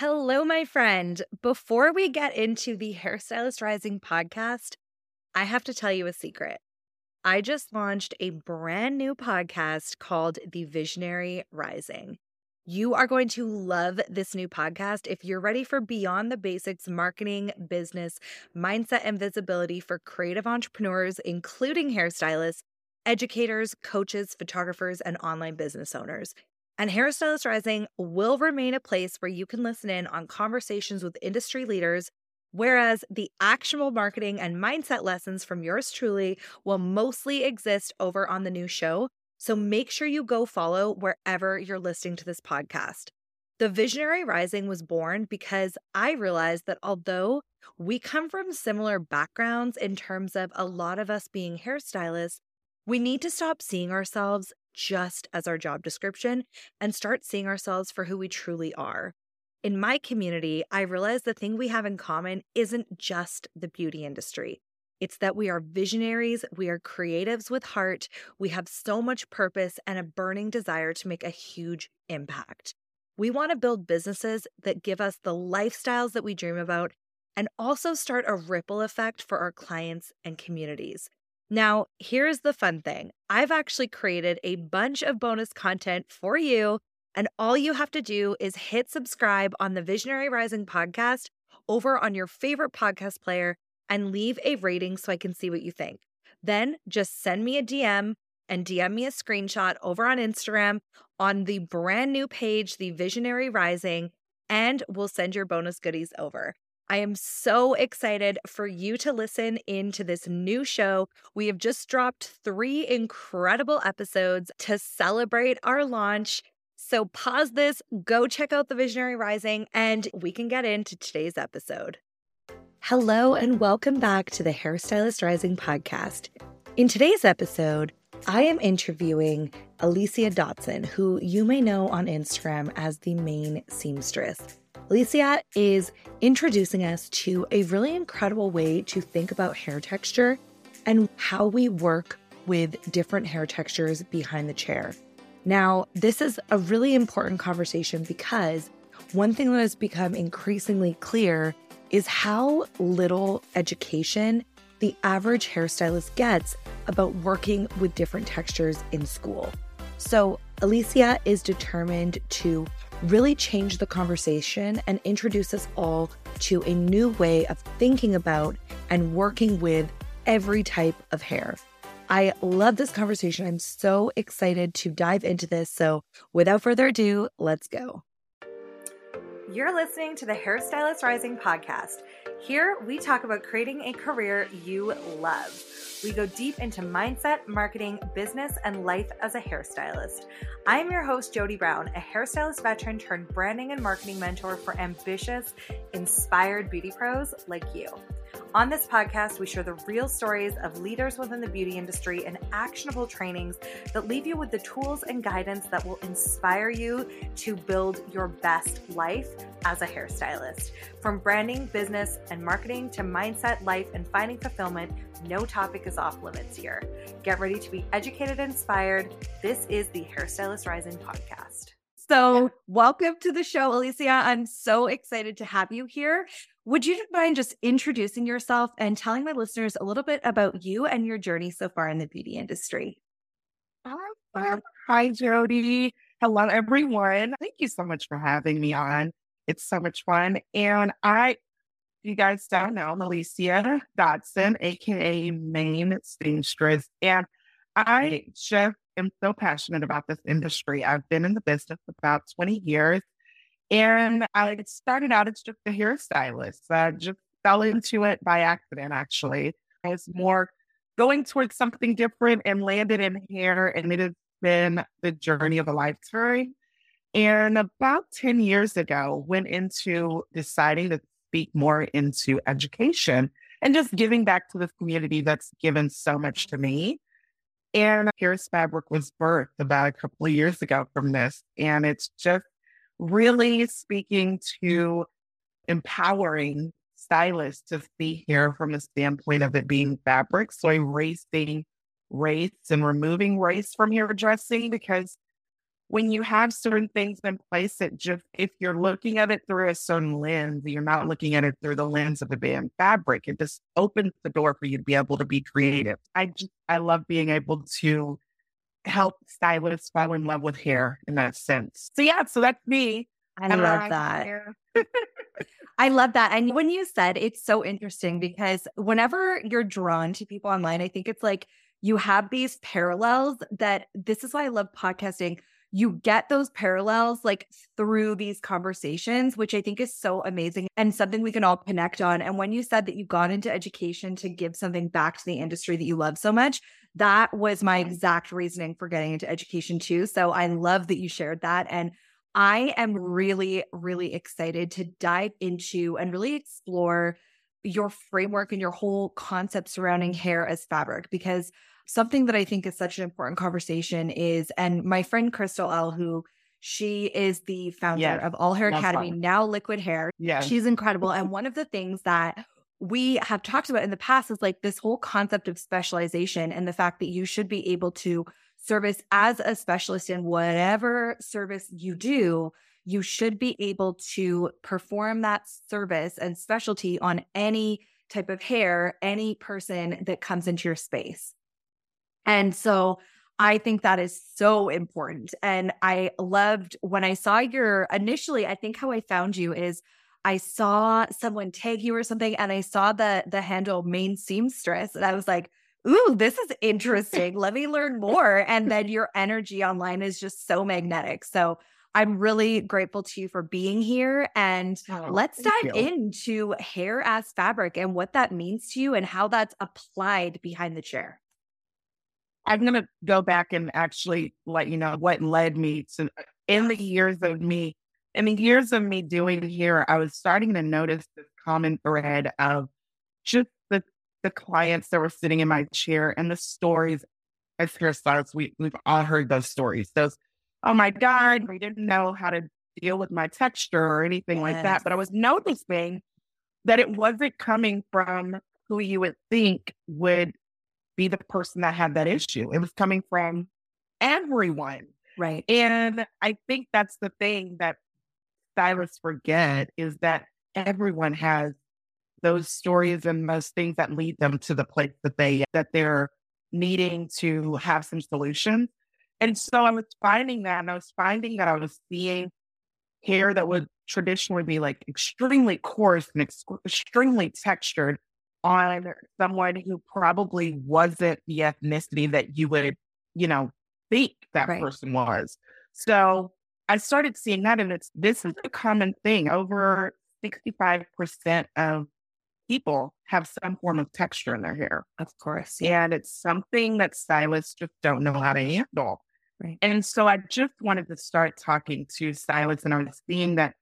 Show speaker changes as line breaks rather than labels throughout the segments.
Hello, my friend. Before we get into the Hairstylist Rising podcast, I have to tell you a secret. I just launched a brand new podcast called The Visionary Rising. You are going to love this new podcast if you're ready for beyond the basics marketing, business, mindset, and visibility for creative entrepreneurs, including hairstylists, educators, coaches, photographers, and online business owners. And Hairstylist Rising will remain a place where you can listen in on conversations with industry leaders, whereas the actionable marketing and mindset lessons from yours truly will mostly exist over on the new show. So make sure you go follow wherever you're listening to this podcast. The Visionary Rising was born because I realized that although we come from similar backgrounds in terms of a lot of us being hairstylists, we need to stop seeing ourselves just as our job description and start seeing ourselves for who we truly are. In my community, I realize the thing we have in common isn't just the beauty industry. It's that we are visionaries, we are creatives with heart, we have so much purpose and a burning desire to make a huge impact. We want to build businesses that give us the lifestyles that we dream about and also start a ripple effect for our clients and communities. Now, here's the fun thing I've actually created a bunch of bonus content for you. And all you have to do is hit subscribe on the Visionary Rising podcast over on your favorite podcast player and leave a rating so I can see what you think. Then just send me a DM and DM me a screenshot over on Instagram on the brand new page, The Visionary Rising, and we'll send your bonus goodies over. I am so excited for you to listen into this new show. We have just dropped three incredible episodes to celebrate our launch. So pause this, go check out The Visionary Rising, and we can get into today's episode. Hello, and welcome back to the Hairstylist Rising podcast. In today's episode, I am interviewing Alyssia Dodson, who you may know on Instagram as the main seamstress. Alyssia is introducing us to a really incredible way to think about hair texture and how we work with different hair textures behind the chair. Now, this is a really important conversation because one thing that has become increasingly clear is how little education the average hairstylist gets about working with different textures in school. So, Alyssia is determined to really change the conversation and introduce us all to a new way of thinking about and working with every type of hair. I love this conversation. I'm so excited to dive into this. So, without further ado, let's go. You're listening to the Hairstylist Rising podcast. Here, we talk about creating a career you love. We go deep into mindset, marketing, business, and life as a hairstylist. I'm your host, Jody Brown, a hairstylist veteran turned branding and marketing mentor for ambitious, inspired beauty pros like you. On this podcast, we share the real stories of leaders within the beauty industry and actionable trainings that leave you with the tools and guidance that will inspire you to build your best life as a hairstylist. From branding, business, and marketing to mindset, life, and finding fulfillment, no topic is off limits here. Get ready to be educated and inspired. This is the Hairstylist Rising podcast. So, welcome to the show, Alyssia. I'm so excited to have you here. Would you mind just introducing yourself and telling my listeners a little bit about you and your journey so far in the beauty industry?
Um, hi, Jody. Hello, everyone. Thank you so much for having me on. It's so much fun. And I, you guys don't know, Alyssia Dodson, aka Main Seamstress. And I just am so passionate about this industry. I've been in the business about 20 years and I started out as just a hairstylist. I just fell into it by accident, actually. I was more going towards something different and landed in hair. And it has been the journey of a lifetime. And about 10 years ago, went into deciding to speak more into education and just giving back to this community that's given so much to me. And Hair as Fabric was birthed about a couple of years ago from this. And it's just really speaking to empowering stylists to see hair from the standpoint of it being fabric. So erasing race and removing race from hair dressing because when you have certain things in place, it just, if you're looking at it through a certain lens, you're not looking at it through the lens of the band fabric. It just opens the door for you to be able to be creative. I just, I love being able to help stylists fall in love with hair in that sense. So yeah, so that's me.
I love that. I love that. And when you said it's so interesting because whenever you're drawn to people online, I think it's like you have these parallels that this is why I love podcasting you get those parallels like through these conversations, which I think is so amazing and something we can all connect on. And when you said that you got into education to give something back to the industry that you love so much, that was my exact reasoning for getting into education too. So I love that you shared that. And I am really, really excited to dive into and really explore your framework and your whole concept surrounding hair as fabric because something that I think is such an important conversation is, and my friend Crystal L, who she is the founder yes, of All Hair Academy, now Liquid Hair. Yeah. She's incredible. and one of the things that we have talked about in the past is like this whole concept of specialization and the fact that you should be able to service as a specialist in whatever service you do. You should be able to perform that service and specialty on any type of hair, any person that comes into your space. And so I think that is so important. And I loved when I saw your initially, I think how I found you is I saw someone tag you or something and I saw the the handle main seamstress and I was like, ooh, this is interesting. Let me learn more. And then your energy online is just so magnetic. So I'm really grateful to you for being here. And oh, let's dive you. into hair as fabric and what that means to you and how that's applied behind the chair.
I'm going to go back and actually let you know what led me to, in the years of me, in the years of me doing here, I was starting to notice this common thread of just the, the clients that were sitting in my chair and the stories as hairstylists. We, we've all heard those stories. Those, oh my God, we didn't know how to deal with my texture or anything yes. like that. But I was noticing that it wasn't coming from who you would think would be the person that had that issue. It was coming from everyone.
Right.
And I think that's the thing that stylists forget is that everyone has those stories and those things that lead them to the place that they that they're needing to have some solutions. And so I was finding that and I was finding that I was seeing hair that would traditionally be like extremely coarse and ex- extremely textured on someone who probably wasn't the ethnicity that you would, you know, think that right. person was. So I started seeing that, and it's this is a common thing. Over 65% of people have some form of texture in their hair.
Of course.
Yeah. And it's something that stylists just don't know how to handle. Right. And so I just wanted to start talking to stylists, and I was seeing that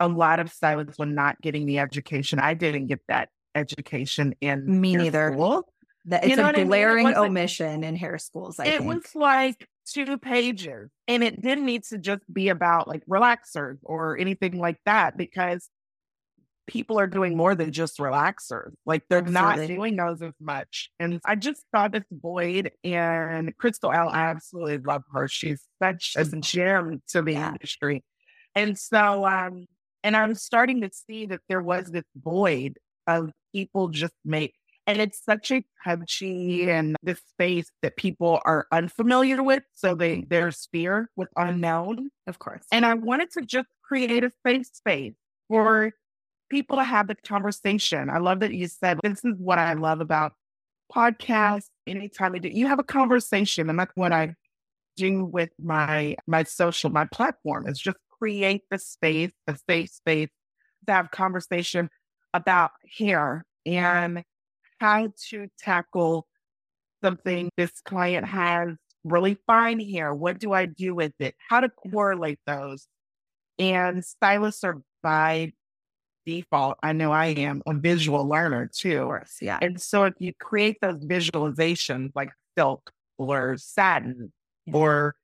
a lot of stylists were not getting the education. I didn't get that education in
me neither. School. That it's you know a glaring I mean? omission in hair schools. I
it
think.
was like two pages, and it didn't need to just be about like relaxers or anything like that because people are doing more than just relaxers. Like they're absolutely. not doing those as much. And I just saw this void and Crystal L, I absolutely love her. She's such a gem to the yeah. industry. And so um and I'm starting to see that there was this void of people just make and it's such a touchy and this space that people are unfamiliar with. So they mm-hmm. there's fear with unknown.
Of course.
And I wanted to just create a safe space for people to have the conversation. I love that you said this is what I love about podcasts. Anytime I do you have a conversation, and that's what I do with my my social, my platform is just create the space, the safe space to have conversation about hair and how to tackle something this client has really fine hair. What do I do with it? How to correlate those. And stylists are by default, I know I am a visual learner too.
Course, yeah.
And so if you create those visualizations like silk or satin yeah. or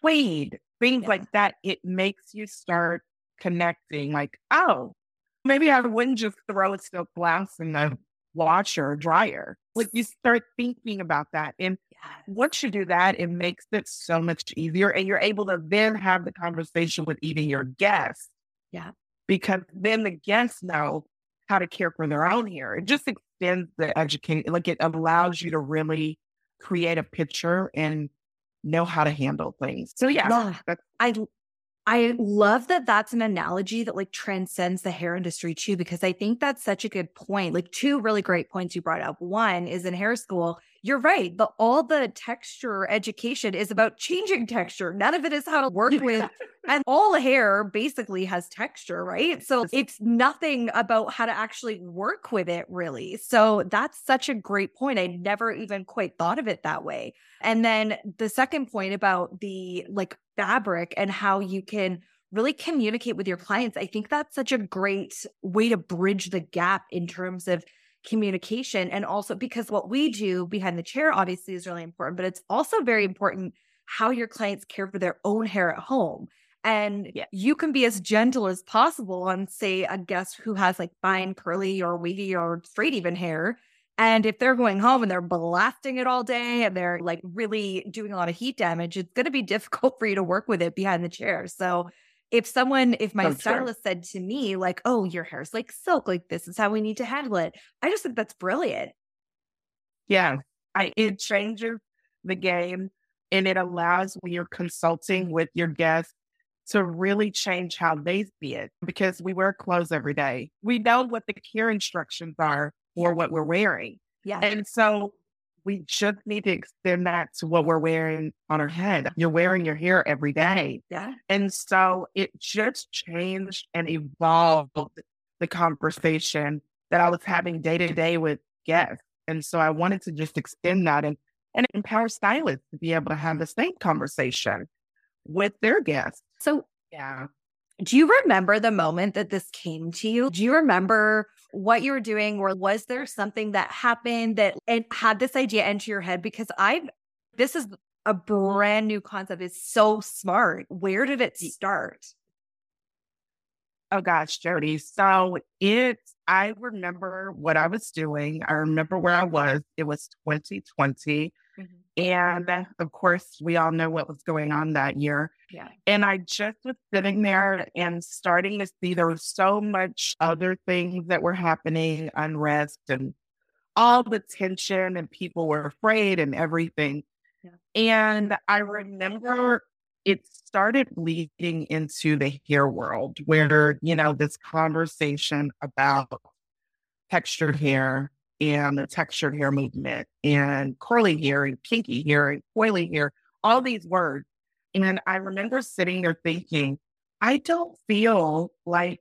tweed, things yeah. like that, it makes you start connecting like, oh, maybe I wouldn't just throw a silk blouse in the washer, dryer. Like you start thinking about that. And once you do that, it makes it so much easier. And you're able to then have the conversation with even your guests.
Yeah.
Because then the guests know how to care for their own hair. It just extends the education, like it allows you to really create a picture and know how to handle things. So yeah,
I I love that that's an analogy that like transcends the hair industry too, because I think that's such a good point. Like two really great points you brought up. One is in hair school, you're right. The all the texture education is about changing texture. None of it is how to work with and all hair basically has texture, right? So it's nothing about how to actually work with it really. So that's such a great point. I never even quite thought of it that way. And then the second point about the like fabric and how you can really communicate with your clients. I think that's such a great way to bridge the gap in terms of communication. And also because what we do behind the chair obviously is really important, but it's also very important how your clients care for their own hair at home. And yeah. you can be as gentle as possible on, say, a guest who has like fine, curly, or wavy, or straight even hair. And if they're going home and they're blasting it all day and they're like really doing a lot of heat damage, it's going to be difficult for you to work with it behind the chair. So if someone, if my stylist said to me, like, oh, your hair's like silk, like this is how we need to handle it, I just think that's brilliant.
Yeah. I, it changes the game and it allows when you're consulting with your guests to really change how they see it because we wear clothes every day. We know what the care instructions are for what we're wearing.
Yeah.
And so we just need to extend that to what we're wearing on our head. You're wearing your hair every day.
Yeah.
And so it just changed and evolved the conversation that I was having day to day with guests. And so I wanted to just extend that and, and empower stylists to be able to have the same conversation with their guests.
So, yeah. Do you remember the moment that this came to you? Do you remember what you were doing, or was there something that happened that and had this idea enter your head? Because I, this is a brand new concept. It's so smart. Where did it start?
Oh gosh, Jody. So it, I remember what I was doing. I remember where I was. It was 2020. And of course, we all know what was going on that year.
Yeah.
And I just was sitting there and starting to see there was so much other things that were happening, unrest and all the tension, and people were afraid and everything. Yeah. And I remember it started bleeding into the hair world where, you know, this conversation about textured hair and the textured hair movement and curly hair and kinky hair and coily hair, all these words. And I remember sitting there thinking, I don't feel like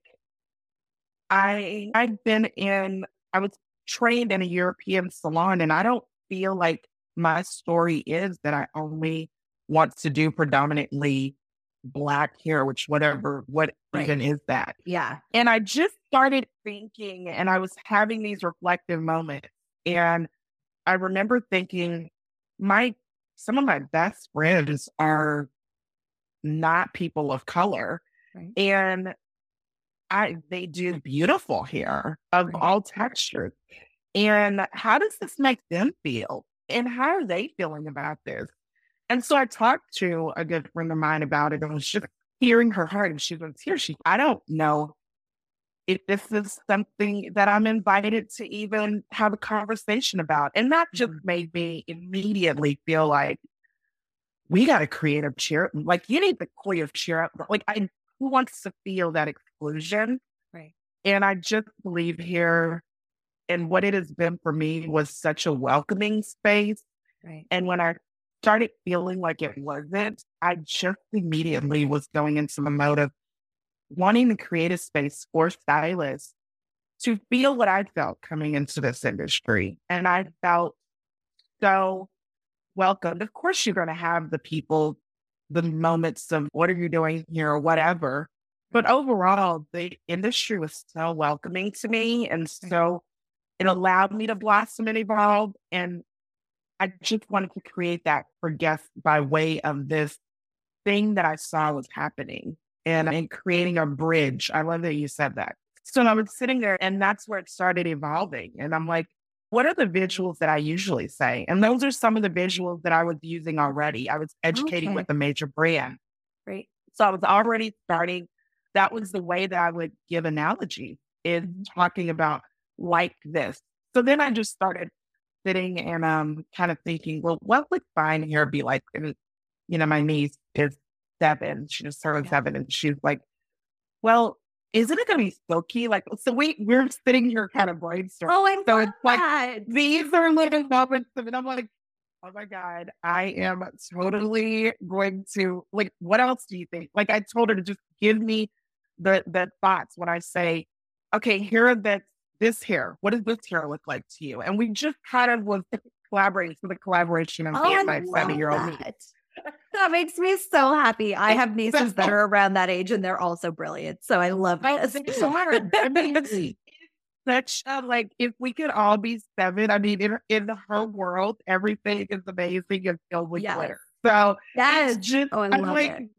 I I've been in I was trained in a European salon and I don't feel like my story is that I only want to do predominantly black hair, which whatever, what right. even is that?
Yeah.
And I just started thinking and I was having these reflective moments. And I remember thinking, my some of my best friends are not people of color. Right. And I they do beautiful hair of right. all textures. And how does this make them feel? And how are they feeling about this? And so I talked to a good friend of mine about it and was just hearing her heart and she was here. She, I don't know if this is something that I'm invited to even have a conversation about. And that just mm-hmm. made me immediately feel like we got to create a cheer. Like you need the of cheer up. Like I, who wants to feel that exclusion?
Right.
And I just believe here and what it has been for me was such a welcoming space.
Right.
And when I started feeling like it wasn't, I just immediately was going into the mode of wanting to create a space for stylists to feel what I felt coming into this industry. And I felt so welcomed. Of course, you're going to have the people, the moments of what are you doing here or whatever. But overall, the industry was so welcoming to me. And so it allowed me to blossom and evolve. And I just wanted to create that for guests by way of this thing that I saw was happening and, and creating a bridge. I love that you said that. So I was sitting there and that's where it started evolving. And I'm like, what are the visuals that I usually say? And those are some of the visuals that I was using already. I was educating
Okay.
with a major brand.
Right.
So I was already starting. That was the way that I would give analogy is
Mhm.
talking about like this. So then I just started sitting and um kind of thinking, well, what would fine hair be like? And you know, my niece is seven. She just turned
Yeah.
seven, and she's like, well, isn't it going to be silky? Like, so we we're sitting here kind of brainstorming.
Oh, I
So it's like
that.
these are little moments it. I'm like, oh my God, I am totally going to like, what else do you think? Like I told her to just give me the the thoughts when I say, okay, here are the this hair. What does this hair look like to you? And we just kind of was collaborating for the collaboration of
Oh,
my seven year old niece.
that. That makes me so happy. I have nieces that are around that age and they're also brilliant. So I love this.
they are. I mean, it's such a like if we could all be seven. I mean, in in her world, everything is amazing and filled with
Yes.
glitter. So
Yes.
just
Oh, I
I'm like
it.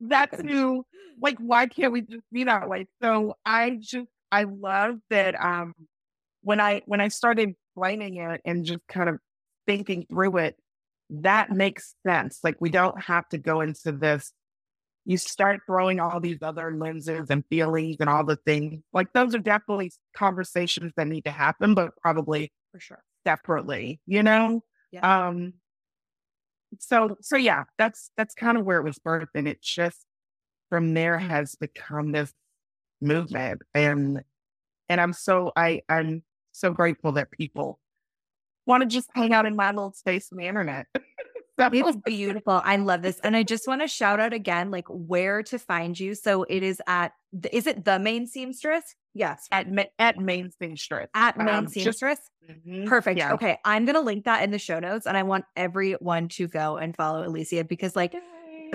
that's who like why can't we just be that way? So I just I love that um when I when I started explaining it and just kind of thinking through it, that makes sense. Like we don't have to go into this. You start throwing all these other lenses and feelings and all the things. Like those are definitely conversations that need to happen, but probably
For sure.
separately, you know?
Yeah.
Um so so yeah, that's that's kind of where it was birthed. And it just from there has become this movement. And and I'm so I I'm so grateful that people want to just hang out in my little space on the internet. So-
beautiful. I love this. And I just want to shout out again, like where to find you. So it is at, the, is it the main seamstress? Yes.
at at Main Seamstress.
At main
Um, just-
seamstress.
Mhm,
Perfect.
yeah.
Okay. I'm going to link that in the show notes and I want everyone to go and follow Alyssia because like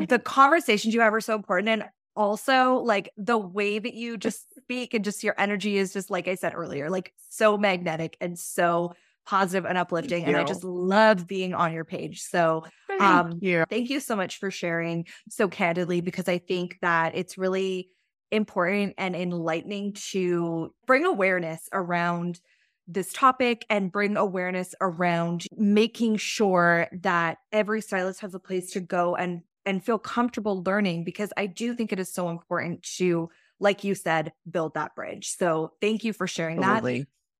the conversations you have are so important. And also like the way that you just speak and just your energy is just, like I said earlier, like so magnetic and so positive and uplifting. And I just love being on your page. So
Thank
um,
you.
Thank you so much for sharing so candidly because I think that it's really important and enlightening to bring awareness around this topic and bring awareness around making sure that every stylist has a place to go and and feel comfortable learning because I do think it is so important to like you said build that bridge. So thank you for sharing that.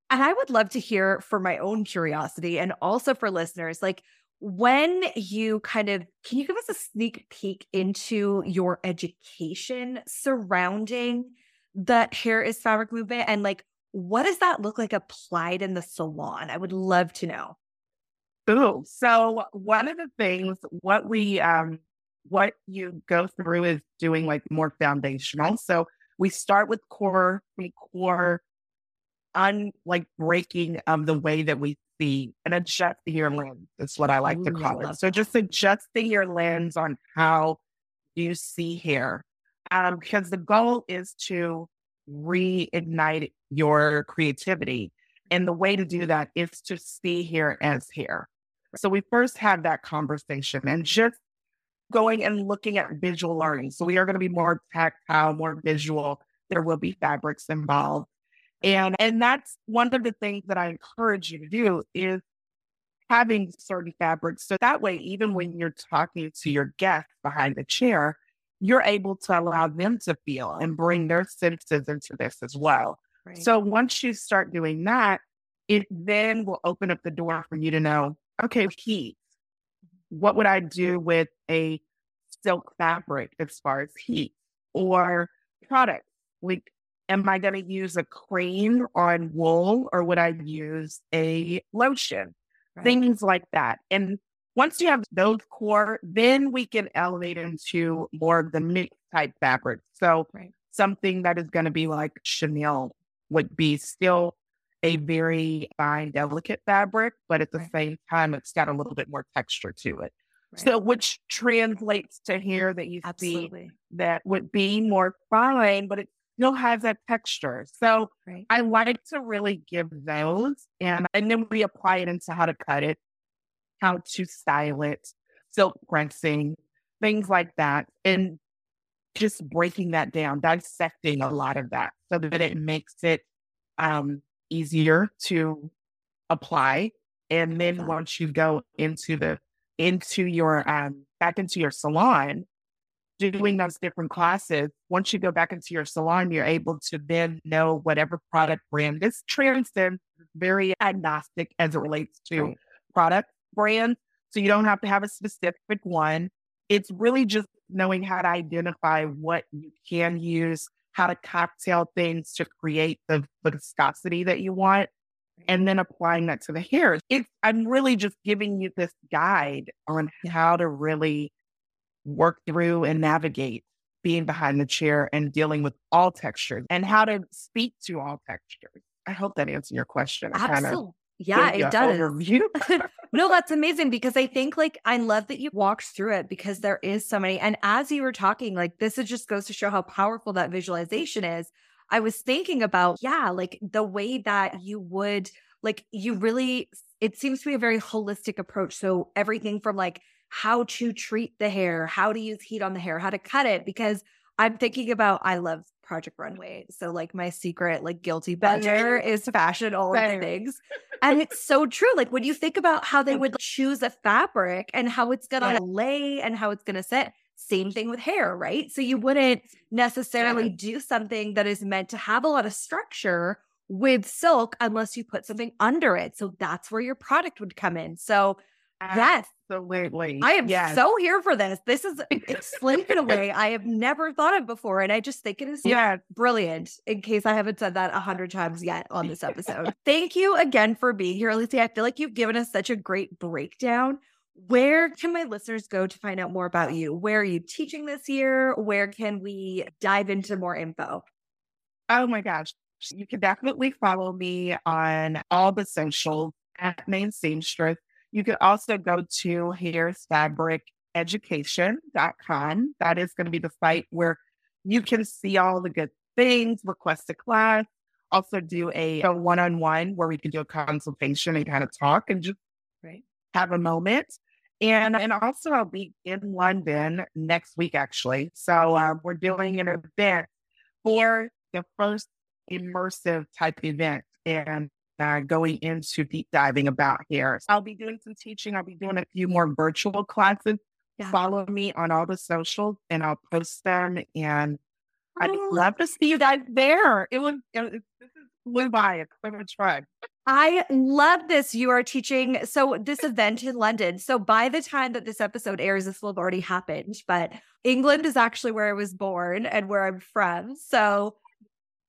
And I would love to hear for my own curiosity and also for listeners, like when you kind of can you give us a sneak peek into your education surrounding the hair is fabric movement and like what does that look like applied in the salon? I would love to know.
Ooh, so one of the things what we um what you go through is doing like more foundational. So we start with core, the core un like breaking of the way that we see and adjust your lens. That's what I like to
Ooh, I
call it. So just adjusting your lens on how you see hair. Um, because the goal is to reignite your creativity. And the way to do that is to see hair as hair. So we first have that conversation and just going and looking at visual learning. So we are going to be more tactile, more visual. There will be fabrics involved. And and that's one of the things that I encourage you to do is having certain fabrics. So that way, even when you're talking to your guest behind the chair, you're able to allow them to feel and bring their senses into this as well.
Right.
So once you start doing that, it then will open up the door for you to know, okay, heat. What would I do with a silk fabric as far as heat or products? Like, am I going to use a cream on wool or would I use a lotion?
Right.
Things like that. And once you have those core, then we can elevate into more of the mixed type fabric. So
Right.
something that is going to be like Chanel would be still a very fine, delicate fabric, but at the
Right.
same time, it's got a little bit more texture to it.
Right.
So, which translates to hair that you see that would be more fine, but it still has that texture. So,
Right.
I like to really give those, and and then we apply it into how to cut it, how to style it, silk pressing, things like that, and just breaking that down, dissecting a lot of that, so that it makes it um, easier to apply. And then once you go into the into your um back into your salon, doing those different classes, once you go back into your salon, you're able to then know whatever product brand. This transcends very agnostic as it relates to product brand. So you don't have to have a specific one. It's really just knowing how to identify what you can use, how to cocktail things to create the viscosity that you want, and then applying that to the hair. It's, I'm really just giving you this guide on how to really work through and navigate being behind the chair and dealing with all textures and how to speak to all textures. I hope that answered your question.
Absolutely. Yeah, it does. no, that's amazing because I think like I love that you walked through it because there is so many. And as you were talking, like this is just goes to show how powerful that visualization is. I was thinking about, yeah, like the way that you would like you really it seems to be a very holistic approach. So everything from like how to treat the hair, how to use heat on the hair, how to cut it, because I'm thinking about I love Project Runway. Mm-hmm. So like my secret like guilty pleasure is fashion all of the things. And it's so true. Like when you think about how they would choose a fabric and how it's gonna yeah. lay and how it's gonna sit, same thing with hair, right? So you wouldn't necessarily yeah. do something that is meant to have a lot of structure with silk unless you put something under it. So that's where your product would come in. So Yes.
Absolutely.
I am yes. so here for this. This is explained in a way I have never thought of before. And I just think it is yeah. brilliant in case I haven't said that a hundred times yet on this episode. Thank you again for being here, Alyssia. I feel like you've given us such a great breakdown. Where can my listeners go to find out more about you? Where are you teaching this year? Where can we dive into more info?
Oh my gosh. You can definitely follow me on all the socials at Main Seamstress you can also go to hairsfabriceducation.com. That is going to be the site where you can see all the good things, request a class, also do a, one on one where we can do a consultation and kind of talk and just right. have a moment. And and also I'll be in London next week actually. So um, we're doing an event for the first immersive type event, and uh, going into deep diving about hair. I'll be doing some teaching. I'll be doing a few more virtual classes. Yeah. Follow me on all the socials and I'll post them. And I'd oh. love to see you guys there. It was, it, was, this is flew by. It's so much fun.
I love this. You are teaching. So, this event in London. So, by the time that this episode airs, this will have already happened. But England is actually where I was born and where I'm from. So,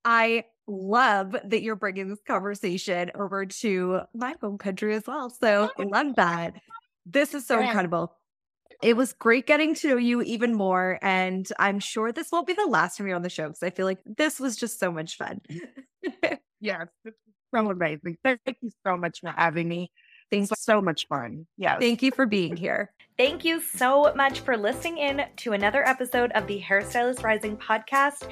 I love that you're bringing this conversation over to my home country as well. So oh, love that. This is so incredible. It was great getting to know you even more. And I'm sure this won't be the last time you're on the show because I feel like this was just so much fun.
yes, so amazing. Thank you so much for having me. Thanks so much fun. Yeah.
Thank you for being here. Thank you so much for listening in to another episode of the Hairstylist Rising podcast.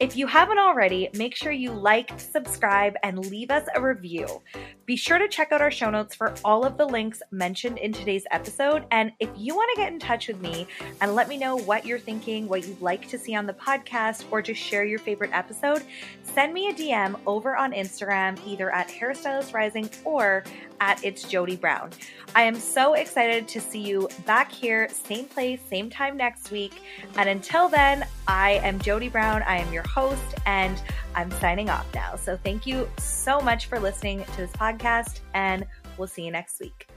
If you haven't already, make sure you like, subscribe, and leave us a review. Be sure to check out our show notes for all of the links mentioned in today's episode. And if you want to get in touch with me and let me know what you're thinking, what you'd like to see on the podcast, or just share your favorite episode, send me a DM over on Instagram, either at Hairstylist Rising or at It's Jody Brown. I am so excited to see you back here, same place, same time next week. And until then, I am Jody Brown. I am your host, and I'm signing off now. So thank you so much for listening to this podcast, and we'll see you next week.